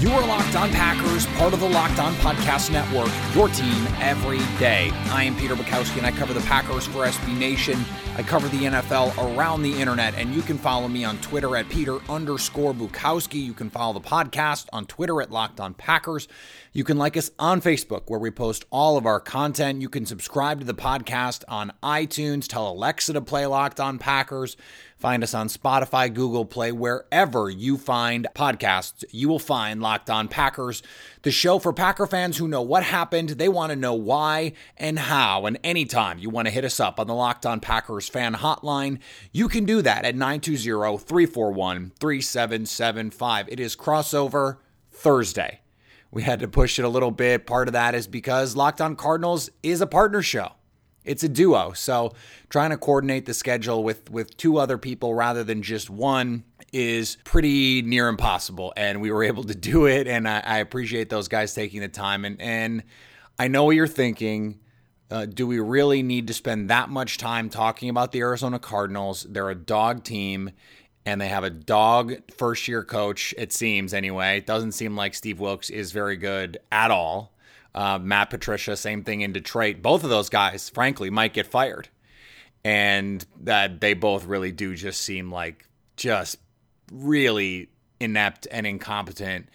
You are Locked On Packers, part of the Locked On Podcast Network, your team every day. I am Peter Bukowski, and I cover the Packers for SB Nation. I cover the NFL around the internet, and you can follow me on Twitter at Peter underscore Bukowski. You can follow the podcast on Twitter at Locked On Packers. You can like us on Facebook, where we post all of our content. You can subscribe to the podcast on iTunes. Tell Alexa to play Locked On Packers. Find us on Spotify, Google Play, wherever you find podcasts, you will find Locked On Packers, the show for Packer fans who know what happened, they want to know why and how. And anytime you want to hit us up on the Locked On Packers fan hotline, you can do that at 920 341 3775. It is crossover Thursday. We had to push it a little bit. Part of that is because Locked On Cardinals is a partner show it's a duo. So trying to coordinate the schedule with with two other people rather than just one is pretty near impossible. And we were able to do it. And I, I appreciate those guys taking the time. And and I know what you're thinking. Uh, do we really need to spend that much time talking about the Arizona Cardinals? They're a dog team and they have a dog first year coach, it seems anyway. It doesn't seem like Steve Wilks is very good at all. Uh, Matt Patricia, same thing in Detroit. Both of those guys, frankly, might get fired. And that they both really do just seem like just really inept and incompetent.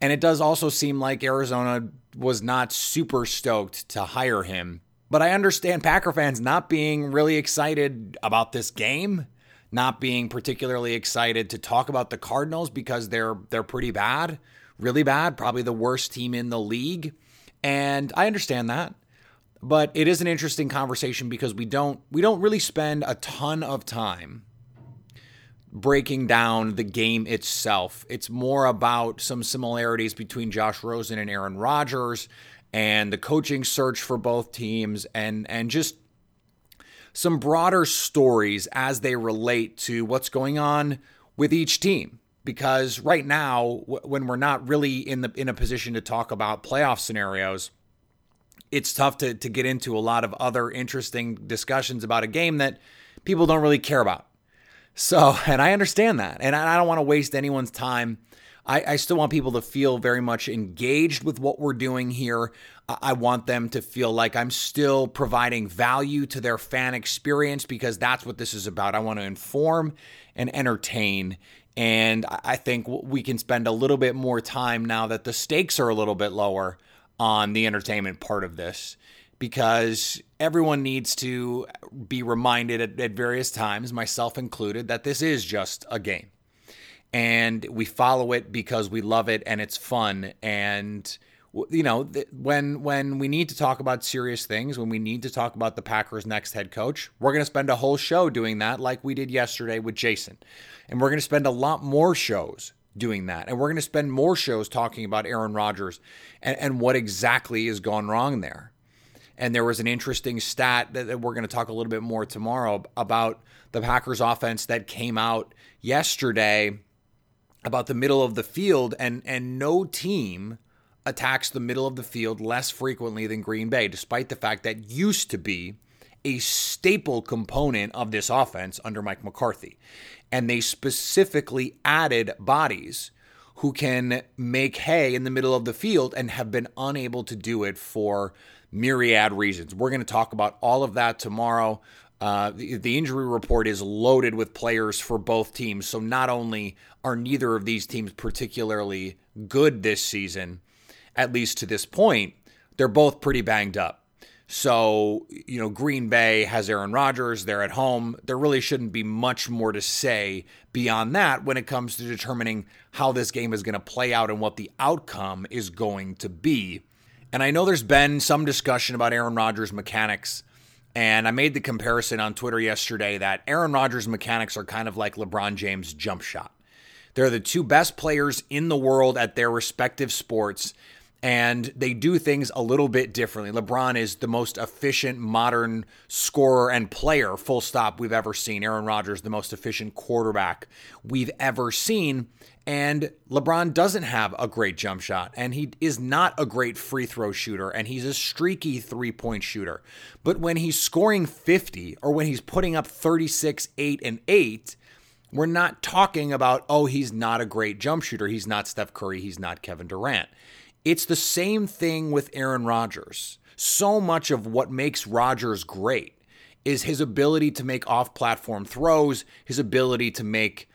And it does also seem like Arizona was not super stoked to hire him. But I understand Packer fans not being really excited about this game, not being particularly excited to talk about the Cardinals because they're they're pretty bad, really bad, probably the worst team in the league. And I understand that. But it is an interesting conversation because we don't we don't really spend a ton of time breaking down the game itself. It's more about some similarities between Josh Rosen and Aaron Rodgers and the coaching search for both teams and and just some broader stories as they relate to what's going on with each team because right now when we're not really in the in a position to talk about playoff scenarios it's tough to to get into a lot of other interesting discussions about a game that people don't really care about so and i understand that and i don't want to waste anyone's time I, I still want people to feel very much engaged with what we're doing here. I want them to feel like I'm still providing value to their fan experience because that's what this is about. I want to inform and entertain and I think we can spend a little bit more time now that the stakes are a little bit lower on the entertainment part of this because everyone needs to be reminded at, at, various times, myself included, that this is just a game. And we follow it because we love it and it's fun. And you know, when when we need to talk about serious things, when we need to talk about the Packers' next head coach, we're going to spend a whole show doing that, like we did yesterday with Jason. And we're going to spend a lot more shows doing that. And we're going to spend more shows talking about Aaron Rodgers and, and what exactly has gone wrong there. And there was an interesting stat that, that we're going to talk a little bit more tomorrow about the Packers offense that came out yesterday about the middle of the field and and no team attacks the middle of the field less frequently than Green Bay, despite the fact that used to be a staple component of this offense under Mike McCarthy. And they specifically added bodies who can make hay in the middle of the field and have been unable to do it for myriad reasons. We're going to talk about all of that tomorrow. Uh, the, the, injury report is loaded with players for both teams. So not only are neither of these teams particularly good this season, at least to this point, they're both pretty banged up. So, you know, Green Bay has Aaron Rodgers, they're at home. There really shouldn't be much more to say beyond that when it comes to determining how this game is going to play out and what the outcome is going to be. And I know there's been some discussion about Aaron Rodgers' mechanics. And I made the comparison on Twitter yesterday that Aaron Rodgers' mechanics are kind of like LeBron James' jump shot. They're the two best players in the world at their respective sports and they do things a little bit differently. LeBron is the most efficient modern scorer and player, full stop, we've ever seen. Aaron Rodgers, the most efficient quarterback we've ever seen. And LeBron doesn't have a great jump shot, and he is not a great free throw shooter, and he's a streaky three point shooter. But when he's scoring 50 or when he's putting up 36, 8, and 8, we're not talking about, oh, he's not a great jump shooter. He's not Steph Curry. He's not Kevin Durant. It's the same thing with Aaron Rodgers. So much of what makes Rodgers great is his ability to make off platform throws, his ability to make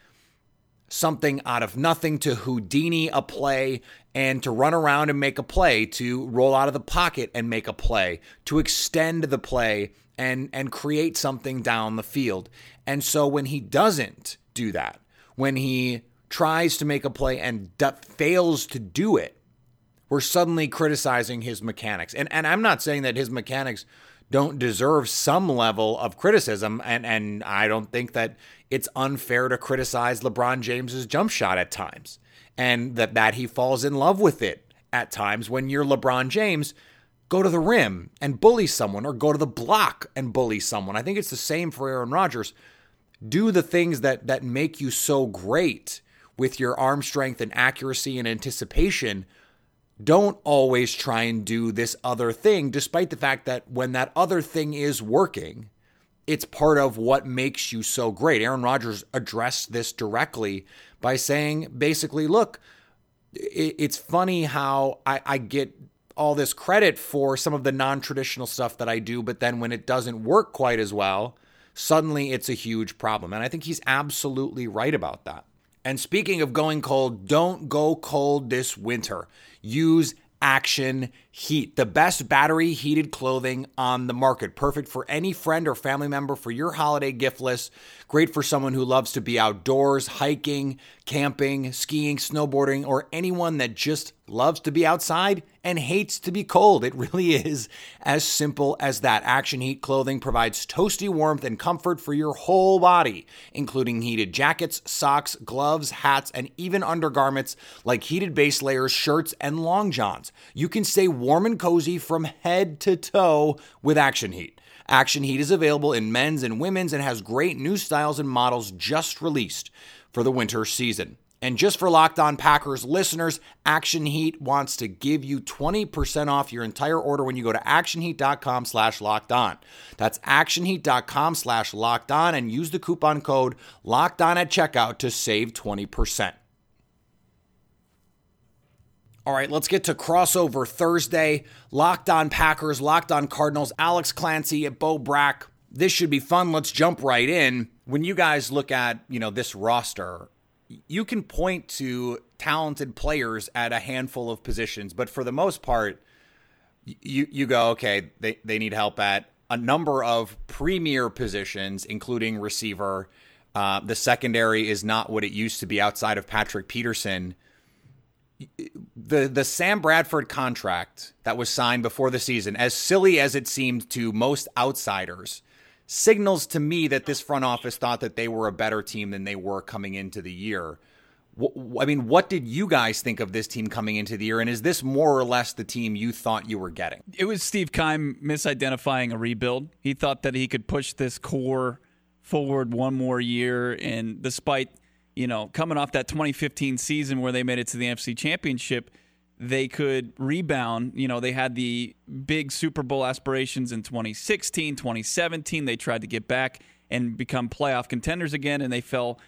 something out of nothing to Houdini a play and to run around and make a play, to roll out of the pocket and make a play, to extend the play and and create something down the field. And so when he doesn't do that, when he tries to make a play and d- fails to do it, we're suddenly criticizing his mechanics. And and I'm not saying that his mechanics don't deserve some level of criticism and and I don't think that it's unfair to criticize LeBron James's jump shot at times and that that he falls in love with it at times when you're LeBron James go to the rim and bully someone or go to the block and bully someone. I think it's the same for Aaron Rodgers. Do the things that that make you so great with your arm strength and accuracy and anticipation. Don't always try and do this other thing despite the fact that when that other thing is working, it's part of what makes you so great. Aaron Rodgers addressed this directly by saying, basically, look, it's funny how I, I get all this credit for some of the non traditional stuff that I do, but then when it doesn't work quite as well, suddenly it's a huge problem. And I think he's absolutely right about that. And speaking of going cold, don't go cold this winter. Use Action Heat, the best battery heated clothing on the market. Perfect for any friend or family member for your holiday gift list. Great for someone who loves to be outdoors, hiking, camping, skiing, snowboarding, or anyone that just loves to be outside and hates to be cold. It really is as simple as that. Action Heat clothing provides toasty warmth and comfort for your whole body, including heated jackets, socks, gloves, hats, and even undergarments like heated base layers, shirts, and long johns. You can stay warm and cozy from head to toe with Action Heat. Action Heat is available in men's and women's and has great new styles and models just released for the winter season. And just for Locked On Packers listeners, Action Heat wants to give you 20% off your entire order when you go to actionheat.com slash locked on. That's actionheat.com slash locked on and use the coupon code locked on at checkout to save 20%. All right, let's get to crossover Thursday. Locked on Packers, locked on Cardinals, Alex Clancy at Bo Brack. This should be fun. Let's jump right in. When you guys look at, you know, this roster, you can point to talented players at a handful of positions, but for the most part, you you go okay. They they need help at a number of premier positions, including receiver. Uh, the secondary is not what it used to be outside of Patrick Peterson. The the Sam Bradford contract that was signed before the season, as silly as it seemed to most outsiders, signals to me that this front office thought that they were a better team than they were coming into the year. I mean, what did you guys think of this team coming into the year? And is this more or less the team you thought you were getting? It was Steve Keim misidentifying a rebuild. He thought that he could push this core forward one more year. And despite, you know, coming off that 2015 season where they made it to the NFC Championship, they could rebound. You know, they had the big Super Bowl aspirations in 2016, 2017. They tried to get back and become playoff contenders again, and they fell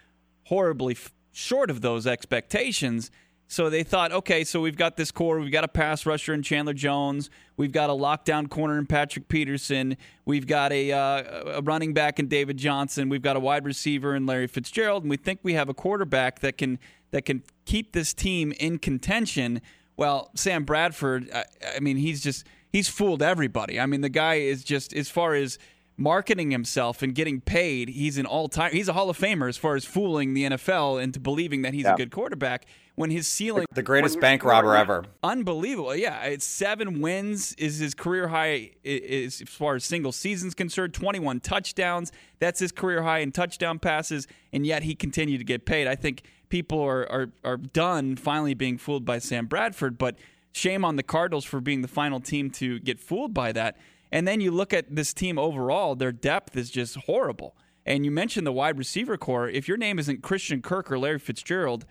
horribly f- short of those expectations. So they thought, okay, so we've got this core. We've got a pass rusher in Chandler Jones. We've got a lockdown corner in Patrick Peterson. We've got a, uh, a running back in David Johnson. We've got a wide receiver in Larry Fitzgerald, and we think we have a quarterback that can that can keep this team in contention well, Sam Bradford, I, I mean, he's just he's fooled everybody. I mean, the guy is just as far as marketing himself and getting paid, he's an all time he's a Hall of Famer as far as fooling the NFL into believing that he's yeah. a good quarterback when his ceiling the greatest bank robber ever. Unbelievable. Yeah, it's 7 wins is his career high is as far as single seasons concerned, 21 touchdowns. That's his career high in touchdown passes and yet he continued to get paid. I think people are, are, are done finally being fooled by Sam Bradford, but shame on the Cardinals for being the final team to get fooled by that. And then you look at this team overall, their depth is just horrible. And you mentioned the wide receiver core. If your name isn't Christian Kirk or Larry Fitzgerald,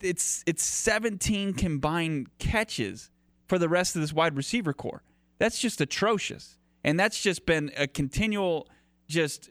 it's it's 17 combined catches for the rest of this wide receiver core. That's just atrocious. And that's just been a continual just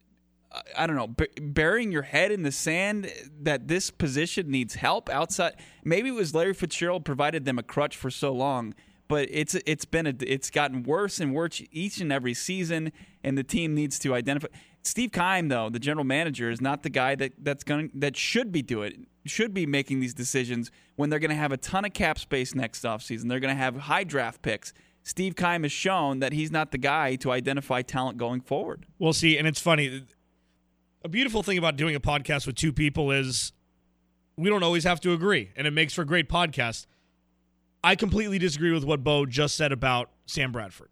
I don't know, burying your head in the sand that this position needs help outside. Maybe it was Larry Fitzgerald provided them a crutch for so long, but it's it's been a, it's gotten worse and worse each and every season, and the team needs to identify. Steve Keim, though, the general manager, is not the guy that that's going that should be doing should be making these decisions when they're going to have a ton of cap space next offseason. They're going to have high draft picks. Steve Keim has shown that he's not the guy to identify talent going forward. We'll see, and it's funny a beautiful thing about doing a podcast with two people is we don't always have to agree, and it makes for a great podcast. I completely disagree with what Bo just said about Sam Bradford.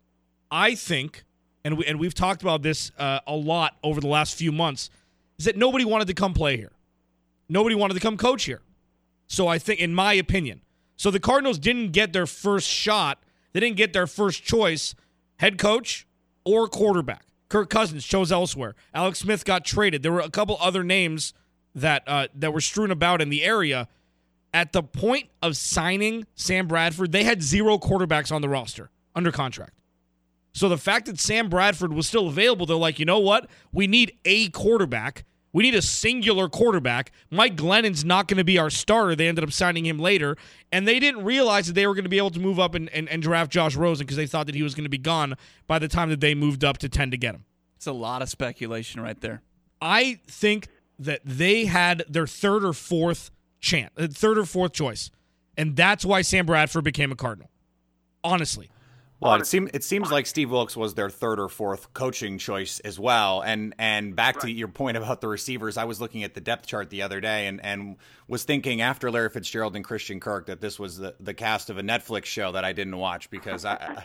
I think, and we and we've talked about this uh, a lot over the last few months, is that nobody wanted to come play here. Nobody wanted to come coach here. So I think, in my opinion, so the Cardinals didn't get their first shot. They didn't get their first choice, head coach or quarterback. Kirk Cousins chose elsewhere. Alex Smith got traded. There were a couple other names that uh, that were strewn about in the area. At the point of signing Sam Bradford, they had zero quarterbacks on the roster under contract. So the fact that Sam Bradford was still available, they're like, you know what? We need a quarterback. We need a singular quarterback. Mike Glennon's not going to be our starter. They ended up signing him later. And they didn't realize that they were going to be able to move up and, and, and draft Josh Rosen because they thought that he was going to be gone by the time that they moved up to 10 to get him. It's a lot of speculation right there. I think that they had their third or fourth chance, uh, third or fourth choice. And that's why Sam Bradford became a Cardinal. Honestly. Well, it seems it seems like Steve Wilks was their third or fourth coaching choice as well. And and back right. to your point about the receivers, I was looking at the depth chart the other day and, and was thinking after Larry Fitzgerald and Christian Kirk that this was the, the cast of a Netflix show that I didn't watch because I,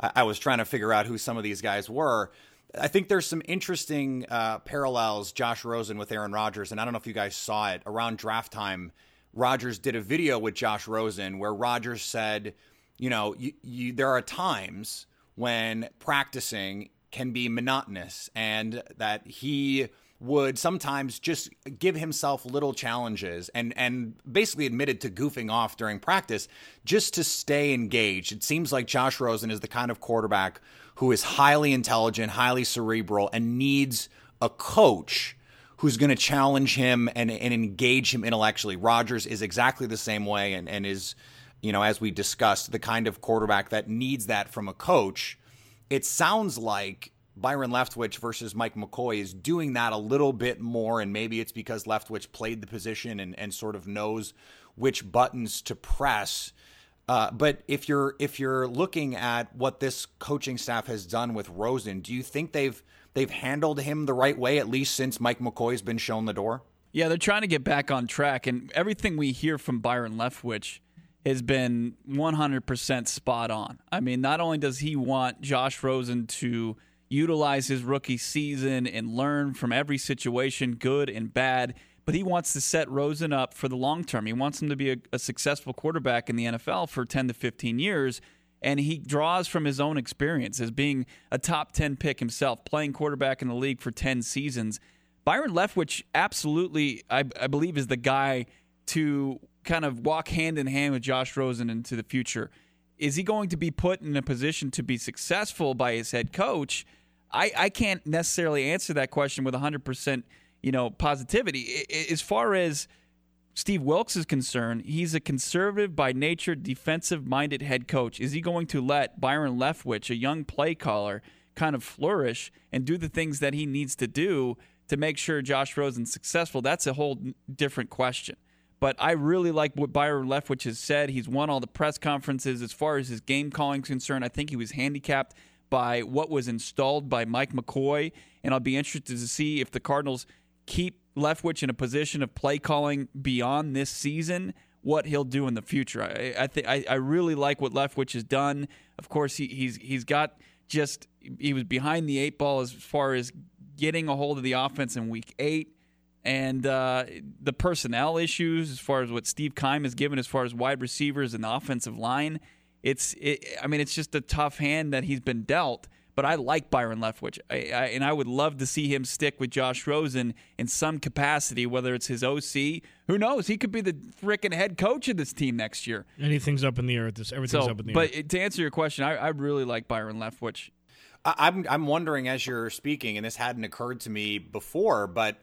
I, I was trying to figure out who some of these guys were. I think there's some interesting uh, parallels. Josh Rosen with Aaron Rodgers, and I don't know if you guys saw it around draft time. Rodgers did a video with Josh Rosen where Rodgers said you know, you, you, there are times when practicing can be monotonous and that he would sometimes just give himself little challenges and and basically admitted to goofing off during practice just to stay engaged. It seems like Josh Rosen is the kind of quarterback who is highly intelligent, highly cerebral and needs a coach who's going to challenge him and, and engage him intellectually. Rodgers is exactly the same way and, and is you know, as we discussed, the kind of quarterback that needs that from a coach. It sounds like Byron Leftwich versus Mike McCoy is doing that a little bit more, and maybe it's because Leftwich played the position and, and sort of knows which buttons to press. Uh, but if you're if you're looking at what this coaching staff has done with Rosen, do you think they've they've handled him the right way at least since Mike McCoy's been shown the door? Yeah, they're trying to get back on track, and everything we hear from Byron Leftwich has been 100% spot on. I mean, not only does he want Josh Rosen to utilize his rookie season and learn from every situation, good and bad, but he wants to set Rosen up for the long term. He wants him to be a, a successful quarterback in the NFL for 10 to 15 years. And he draws from his own experience as being a top 10 pick himself, playing quarterback in the league for 10 seasons. Byron Leftwich absolutely, I, I believe, is the guy to kind of walk hand in hand with Josh Rosen into the future. Is he going to be put in a position to be successful by his head coach? I, I can't necessarily answer that question with 100% you know positivity. As far as Steve Wilks is concerned, he's a conservative by nature, defensive minded head coach. Is he going to let Byron Leftwich, a young play caller, kind of flourish and do the things that he needs to do to make sure Josh Rosen's successful? That's a whole different question. But I really like what Byron Leftwich has said. He's won all the press conferences. As far as his game calling is concerned, I think he was handicapped by what was installed by Mike McCoy. And I'll be interested to see if the Cardinals keep Leftwich in a position of play calling beyond this season, what he'll do in the future. I, I think I, I really like what Leftwich has done. Of course, he, he's he's got just he was behind the eight ball as far as getting a hold of the offense in week eight And uh, the personnel issues, as far as what Steve Keim has given, as far as wide receivers and the offensive line, it's. It, I mean, it's just a tough hand that he's been dealt. But I like Byron Leftwich, I, I, and I would love to see him stick with Josh Rosen in some capacity, whether it's his OC. Who knows? He could be the freaking head coach of this team next year. Anything's up in the air at this. Everything's So, up in the but air. But to answer your question, I, I really like Byron Leftwich. I- I'm I'm wondering as you're speaking, and this hadn't occurred to me before, but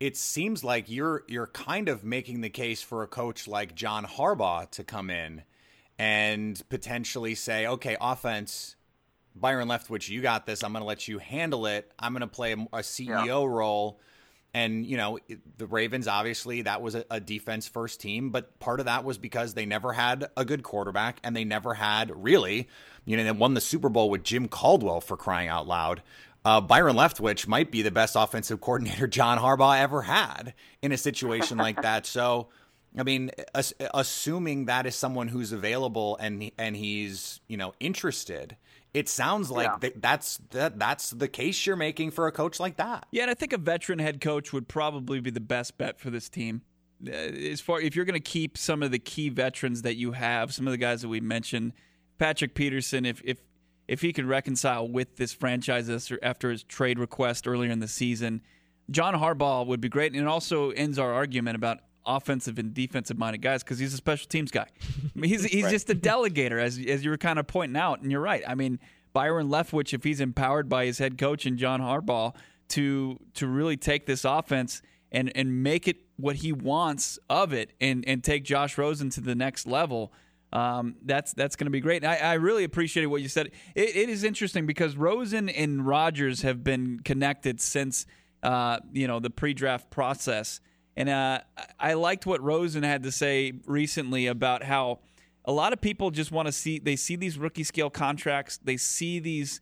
it seems like you're you're kind of making the case for a coach like John Harbaugh to come in and potentially say, okay, offense, Byron Leftwich, you got this. I'm going to let you handle it. I'm going to play a, a CEO role. And, you know, the Ravens, obviously, that was a, a defense first team, but part of that was because they never had a good quarterback and they never had really, you know, they won the Super Bowl with Jim Caldwell for crying out loud. Uh, Byron Leftwich might be the best offensive coordinator John Harbaugh ever had in a situation like that. So, I mean, as, assuming that is someone who's available and and he's you know interested, it sounds like th- that's that that's the case you're making for a coach like that. Yeah, and I think a veteran head coach would probably be the best bet for this team. Uh, As far if you're going to keep some of the key veterans that you have, some of the guys that we mentioned, Patrick Peterson, if if if he could reconcile with this franchise after- his trade request earlier in the season, John Harbaugh would be great, and it also ends our argument about offensive and defensive minded guys because he's a special teams guy. I mean, he's he's just a delegator, as as you were kind of pointing out, and you're right. I mean, Byron Leftwich, if he's empowered by his head coach and John Harbaugh to to really take this offense and and make it what he wants of it, and and take Josh Rosen to the next level. Um, that's that's going to be great. I, I really appreciated what you said. It, it is interesting because Rosen and Rodgers have been connected since uh, you know the pre-draft process, and uh, I liked what Rosen had to say recently about how a lot of people just want to see they see these rookie scale contracts, they see these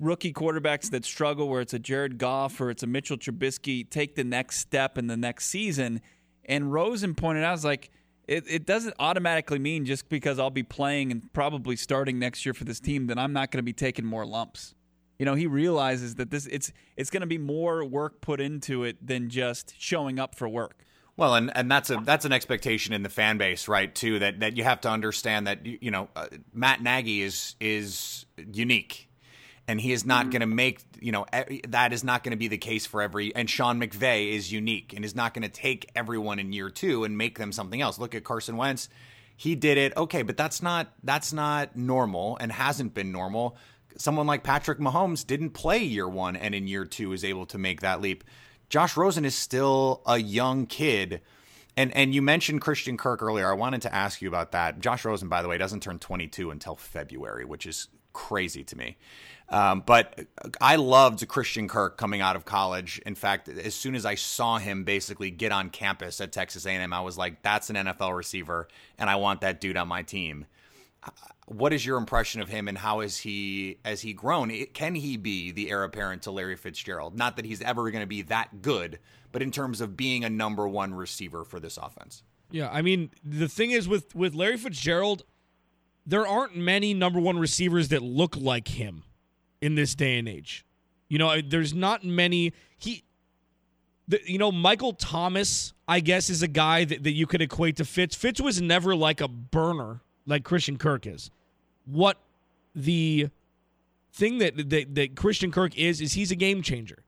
rookie quarterbacks that struggle, where it's a Jared Goff or it's a Mitchell Trubisky, take the next step in the next season. And Rosen pointed out, "I was like, it, it doesn't automatically mean just because I'll be playing and probably starting next year for this team that I'm not going to be taking more lumps. You know, he realizes that this it's it's going to be more work put into it than just showing up for work. Well, and, and that's a that's an expectation in the fan base, right? Too that, that you have to understand that you, you know uh, Matt Nagy is is unique, and he is not mm-hmm. going to make you know that is not going to be the case for every. And Sean McVay is unique and is not going to take everyone in year two and make them something else. Look at Carson Wentz, he did it okay, but that's not that's not normal and hasn't been normal. Someone like Patrick Mahomes didn't play year one and in year two is able to make that leap. Josh Rosen is still a young kid. And and you mentioned Christian Kirk earlier. I wanted to ask you about that. Josh Rosen, by the way, doesn't turn 22 until February, which is crazy to me. Um, but I loved Christian Kirk coming out of college. In fact, as soon as I saw him basically get on campus at Texas A&M, I was like, "That's an NFL receiver, and I want that dude on my team." What is your impression of him, and how is he as he grown? Can he be the heir apparent to Larry Fitzgerald? Not that he's ever going to be that good, but in terms of being a number one receiver for this offense. Yeah, I mean the thing is with with Larry Fitzgerald, there aren't many number one receivers that look like him in this day and age. You know, there's not many. He, the, you know, Michael Thomas, I guess, is a guy that, that you could equate to Fitz. Fitz was never like a burner like Christian Kirk is. What the thing that, that that Christian Kirk is is he's a game changer.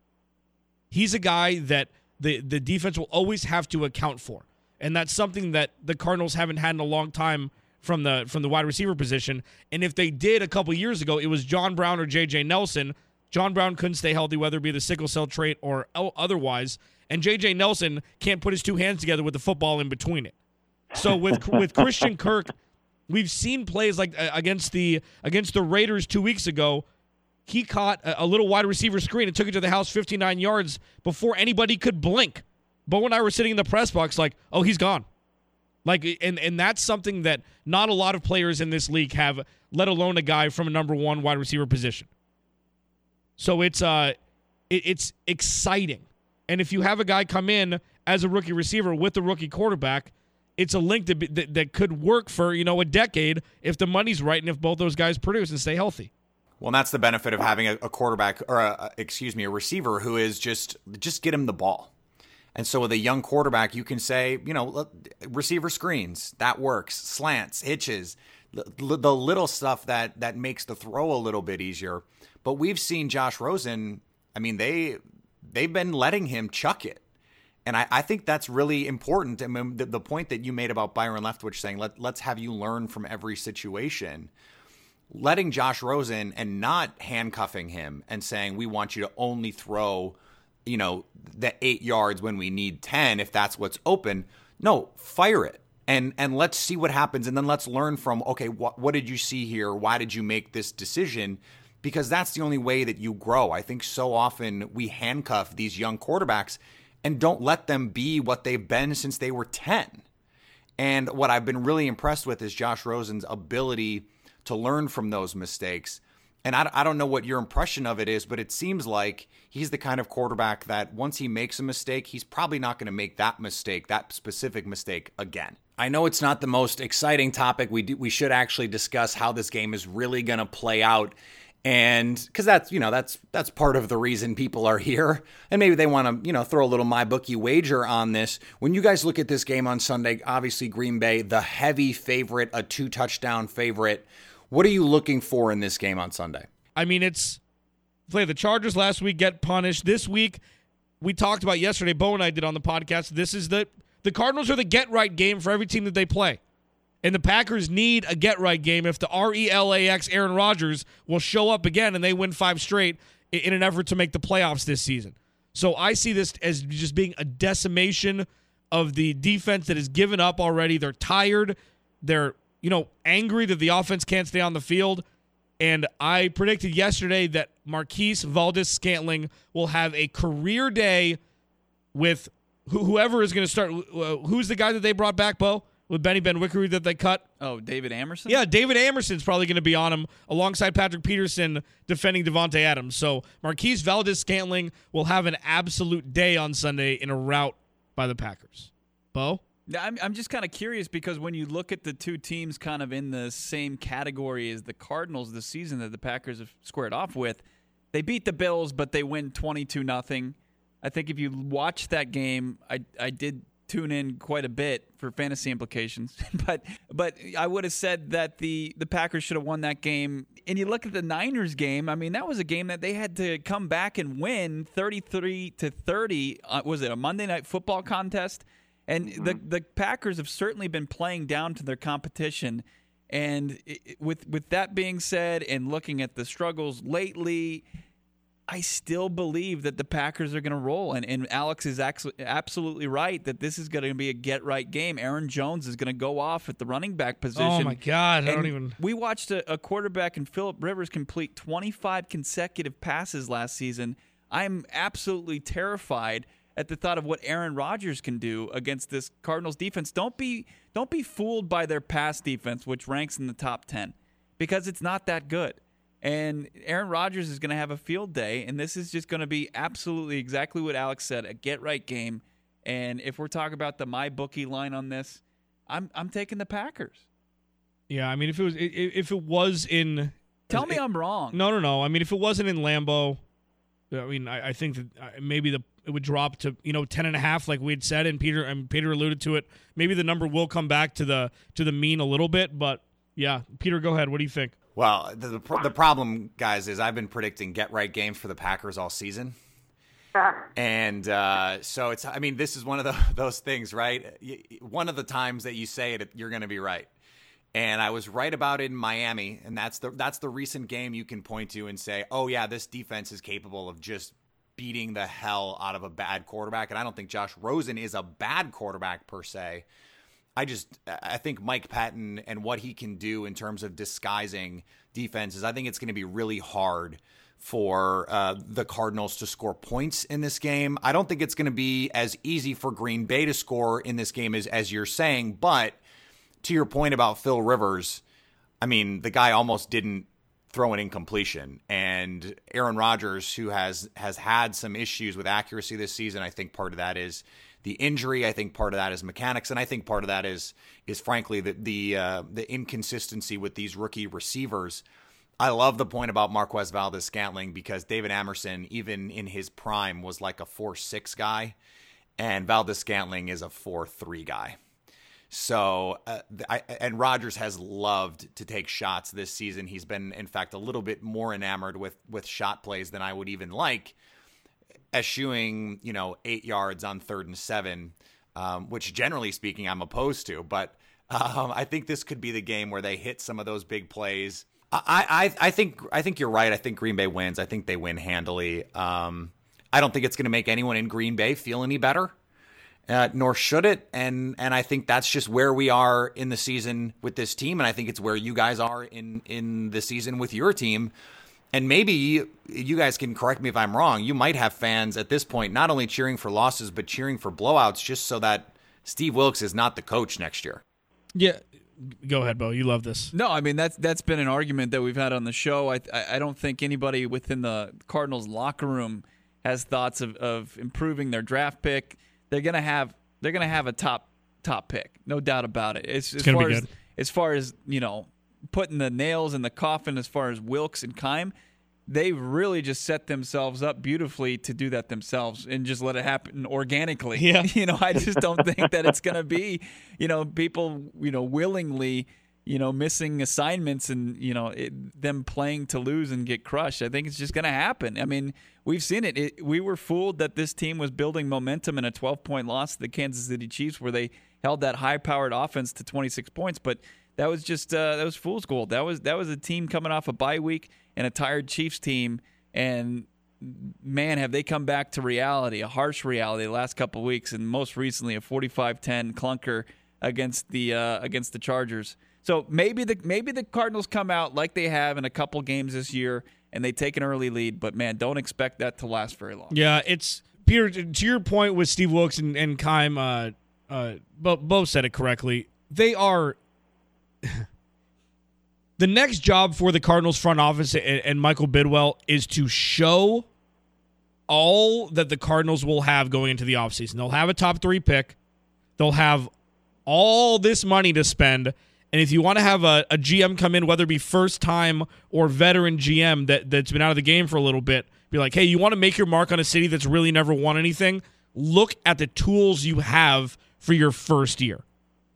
He's a guy that the the defense will always have to account for, and that's something that the Cardinals haven't had in a long time from the from the wide receiver position. And if they did a couple years ago, it was John Brown or J.J. Nelson. John Brown couldn't stay healthy, whether it be the sickle cell trait or otherwise, and J.J. Nelson can't put his two hands together with the football in between it. So with with Christian Kirk, we've seen plays like uh, against the against the Raiders two weeks ago. He caught a, little wide receiver screen and took it to the house 59 yards before anybody could blink. Bo and I were sitting in the press box like, "Oh, he's gone." Like and and that's something that not a lot of players in this league have, let alone a guy from a number 1 wide receiver position. So it's uh it, it's exciting. And if you have a guy come in as a rookie receiver with a rookie quarterback, it's a link that, be- that that could work for, you know, a decade if the money's right and if both those guys produce and stay healthy. Well, and that's the benefit of having a, a quarterback or a- excuse me, a receiver who is just just get him the ball. And so with a young quarterback, you can say, you know, receiver screens, that works, slants, hitches, the, little stuff that that makes the throw a little bit easier. But we've seen Josh Rosen, I mean, they they've been letting him chuck it. And I, I think that's really important. I mean, the, the point that you made about Byron Leftwich saying, Let, let's have you learn from every situation letting Josh Rosen and not handcuffing him and saying we want you to only throw, you know, the 8 yards when we need 10 if that's what's open. No, fire it. And and let's see what happens and then let's learn from okay, what what did you see here? Why did you make this decision? Because that's the only way that you grow. I think so often we handcuff these young quarterbacks and don't let them be what they've been since they were 10. And what I've been really impressed with is Josh Rosen's ability to learn from those mistakes. And I, I don't know what your impression of it is, but it seems like he's the kind of quarterback that once he makes a mistake, he's probably not going to make that mistake, that specific mistake again. I know it's not the most exciting topic. We do, we should actually discuss how this game is really going to play out and because that's you know that's that's part of the reason people are here and maybe they want to you know throw a little MyBookie wager on this when you guys look at this game on sunday obviously green bay the heavy favorite a two touchdown favorite what are you looking for in this game on Sunday? I mean, it's play the Chargers last week, get punished. This week, we talked about yesterday, Bo and I did on the podcast. This is the the Cardinals are the get right game for every team that they play. And the Packers need a get right game if the R E L A X Aaron Rodgers will show up again and they win five straight in an effort to make the playoffs this season. So I see this as just being a decimation of the defense that has given up already. They're tired. They're you know, angry that the offense can't stay on the field. And I predicted yesterday that Marquez Valdes-Scantling will have a career day with whoever is going to start. Who's the guy that they brought back, Bo? With Benny Benwikere that they cut? Oh, David Amerson? Yeah, David Amerson's probably going to be on him alongside Patrick Peterson defending Davante Adams. So Marquez Valdes-Scantling will have an absolute day on Sunday in a rout by the Packers. Bo? I'm, I'm just kind of curious because when you look at the two teams kind of in the same category as the Cardinals this season that the Packers have squared off with, they beat the Bills, but they win 22 nothing. I think if you watch that game, I, I did tune in quite a bit for fantasy implications, but but I would have said that the the Packers should have won that game. And you look at the Niners game, I mean that was a game that they had to come back and win 33 to 30. Uh, was it a Monday night football contest? And mm-hmm. the the Packers have certainly been playing down to their competition. And it, with with that being said, and looking at the struggles lately, I still believe that the Packers are going to roll. And, and Alex is absolutely right that this is going to be a get right game. Aaron Jones is going to go off at the running back position. Oh my God! I don't even. We watched a, a quarterback in Philip Rivers complete 25 consecutive passes last season. I'm absolutely terrified at the thought of what Aaron Rodgers can do against this Cardinals defense. Don't be don't be fooled by their pass defense, which ranks in the top ten, because it's not that good. And Aaron Rodgers is going to have a field day, and this is just going to be absolutely exactly what Alex said, a get right game. And if we're talking about the MyBookie line on this, I'm I'm taking the Packers. Yeah, I mean if it was if it was in Tell me I'm wrong. No, no, no. I mean if it wasn't in Lambeau, I mean I, I think that uh, maybe the it would drop to you know 10 and a half like we had said and peter and peter alluded to it. Maybe the number will come back to the to the mean a little bit but yeah. Peter go ahead. What do you think? Well the, the, the problem guys is i've been predicting get right games for the packers all season. And uh, so it's i mean this is one of the, those things right? One of the times that you say it you're going to be right and I was right about it in Miami, and that's the that's the recent game you can point to and say, "Oh yeah, this defense is capable of just beating the hell out of a bad quarterback. And I don't think Josh Rosen is a bad quarterback per se. I just I think Mike Pettine and what he can do in terms of disguising defenses. I think it's going to be really hard for uh, the Cardinals to score points in this game. I don't think it's going to be as easy for Green Bay to score in this game as as you're saying. But to your point about Phil Rivers, I mean the guy almost didn't throw an incompletion. And Aaron Rodgers, who has has had some issues with accuracy this season, I think part of that is the injury. I think part of that is mechanics, and I think part of that is is frankly the the uh, the inconsistency with these rookie receivers. I love the point about Marquez Valdes-Scantling because David Amerson, even in his prime, was like a four six guy. and Valdes-Scantling is a 4 3 guy. So, uh, I, and Rodgers has loved to take shots this season. He's been, in fact, a little bit more enamored with with shot plays than I would even like, eschewing, you know, eight yards on third and seven, um, which generally speaking, I'm opposed to. But um, I think this could be the game where they hit some of those big plays. I, I, I think I think you're right. I think Green Bay wins. I think they win handily. Um, I don't think it's going to make anyone in Green Bay feel any better uh, nor should it. And and I think that's just where we are in the season with this team, and I think it's where you guys are in in the season with your team. And maybe you, you guys can correct me if I'm wrong. You might have fans at this point not only cheering for losses but cheering for blowouts, just so that Steve Wilks is not the coach next year. Yeah, go ahead, Bo. You love this. No, I mean that's that's been an argument that we've had on the show. I I don't think anybody within the Cardinals locker room has thoughts of, of improving their draft pick they're gonna have they're gonna have a top top pick, no doubt about it. It's, it's as far as as far as you know, putting the nails in the coffin as far as Wilks and Keim, they really just set themselves up beautifully to do that themselves and just let it happen organically. Yeah. You know, I just don't think that it's going to be, you know, people, you know, willingly you know, missing assignments and you know it, them playing to lose and get crushed. I think it's just going to happen. I mean, we've seen it. it. We were fooled that this team was building momentum in a 12 point loss to the Kansas City Chiefs, where they held that high powered offense to 26 points, but. That was just uh, that was fool's gold. That was that was a team coming off a bye week and a tired Chiefs team, and man, have they come back to reality, a harsh reality, the last couple weeks, and most recently a 45-10 clunker against the uh, against the Chargers. So maybe the maybe the Cardinals come out like they have in a couple games this year and they take an early lead, but man, don't expect that to last very long. Yeah, it's Peter. To your point with Steve Wilks and, and Keim, uh, uh, both, both said it correctly. They are the next job for the Cardinals front office and, and Michael Bidwill is to show all that the Cardinals will have going into the offseason. They'll have a top three pick. They'll have all this money to spend and if you want to have a, a GM come in, whether it be first time or veteran GM that, that's been out of the game for a little bit, be like, hey, you want to make your mark on a city that's really never won anything? Look at the tools you have for your first year.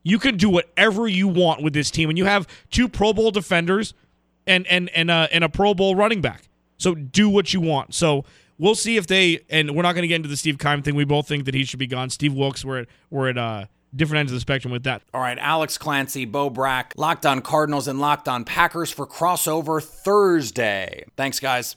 You can do whatever you want with this team, and you have two Pro Bowl defenders and and and a, and a Pro Bowl running back. So do what you want. So we'll see if they and we're not going to get into the Steve Keim thing. We both think that he should be gone. Steve Wilks, we're at we're at uh, different ends of the spectrum with that. All right, Alex Clancy, Bo Brack, Locked On Cardinals and Locked On Packers for crossover Thursday. Thanks, guys.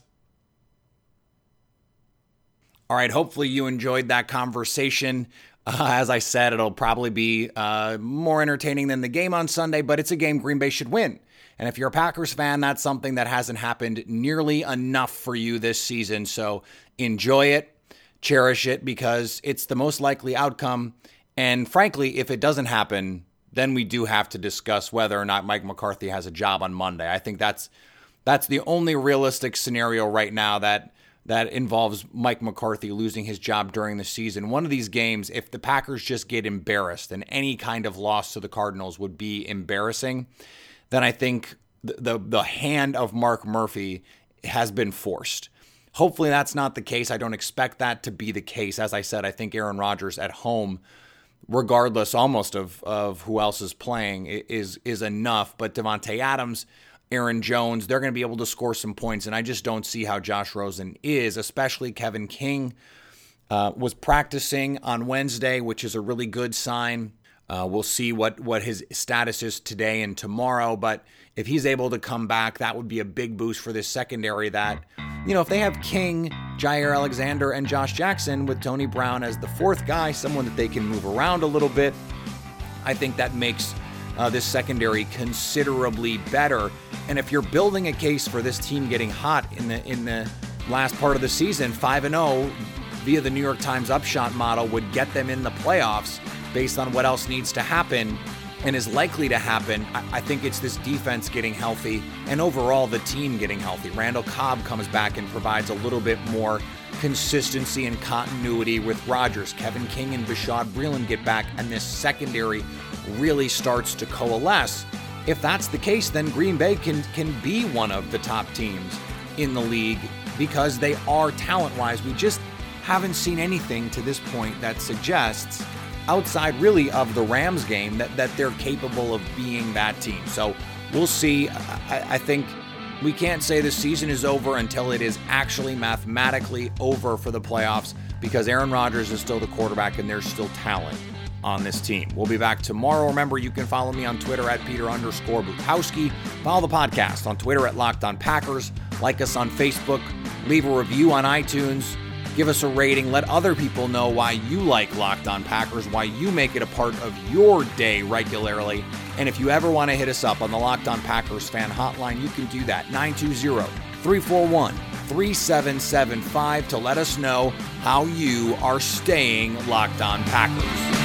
All right, hopefully you enjoyed that conversation. Uh, as I said, it'll probably be uh, more entertaining than the game on Sunday, but it's a game Green Bay should win. And if you're a Packers fan, that's something that hasn't happened nearly enough for you this season. So enjoy it, cherish it, because it's the most likely outcome and frankly, if it doesn't happen, then we do have to discuss whether or not Mike McCarthy has a job on Monday. I think that's that's the only realistic scenario right now that that involves Mike McCarthy losing his job during the season. One of these games, if the Packers just get embarrassed, and any kind of loss to the Cardinals would be embarrassing, then I think the the, the hand of Mark Murphy has been forced. Hopefully that's not the case. I don't expect that to be the case. As I said, I think Aaron Rodgers at home regardless almost of of who else is playing is is enough. But Davante Adams, Aaron Jones, they're going to be able to score some points, and I just don't see how Josh Rosen is, especially Kevin King. Uh, was practicing on Wednesday, which is a really good sign. Uh, we'll see what what his status is today and tomorrow, but if he's able to come back, that would be a big boost for this secondary. That, you know, if they have King, Jaire Alexander, and Josh Jackson with Tony Brown as the fourth guy, someone that they can move around a little bit, I think that makes uh, this secondary considerably better. And if you're building a case for this team getting hot in the in the last part of the season, five and zero oh, via the New York Times upshot model would get them in the playoffs based on what else needs to happen and is likely to happen, I think it's this defense getting healthy and overall the team getting healthy. Randall Cobb comes back and provides a little bit more consistency and continuity with Rodgers. Kevin King and Bashaud Breeland get back, and this secondary really starts to coalesce. If that's the case, then Green Bay can can be one of the top teams in the league because they are talent wise. We just haven't seen anything to this point that suggests, outside really of the Rams game, that, that they're capable of being that team. So we'll see. I, I think we can't say the season is over until it is actually mathematically over for the playoffs because Aaron Rodgers is still the quarterback and there's still talent on this team. We'll be back tomorrow. Remember, you can follow me on Twitter at Peter underscore Bukowski. Follow the podcast on Twitter at Locked On Packers. Like us on Facebook. Leave a review on iTunes. Give us a rating. Let other people know why you like Locked On Packers, why you make it a part of your day regularly. And if you ever want to hit us up on the Locked On Packers fan hotline, you can do that 920 341 3775 to let us know how you are staying locked on Packers.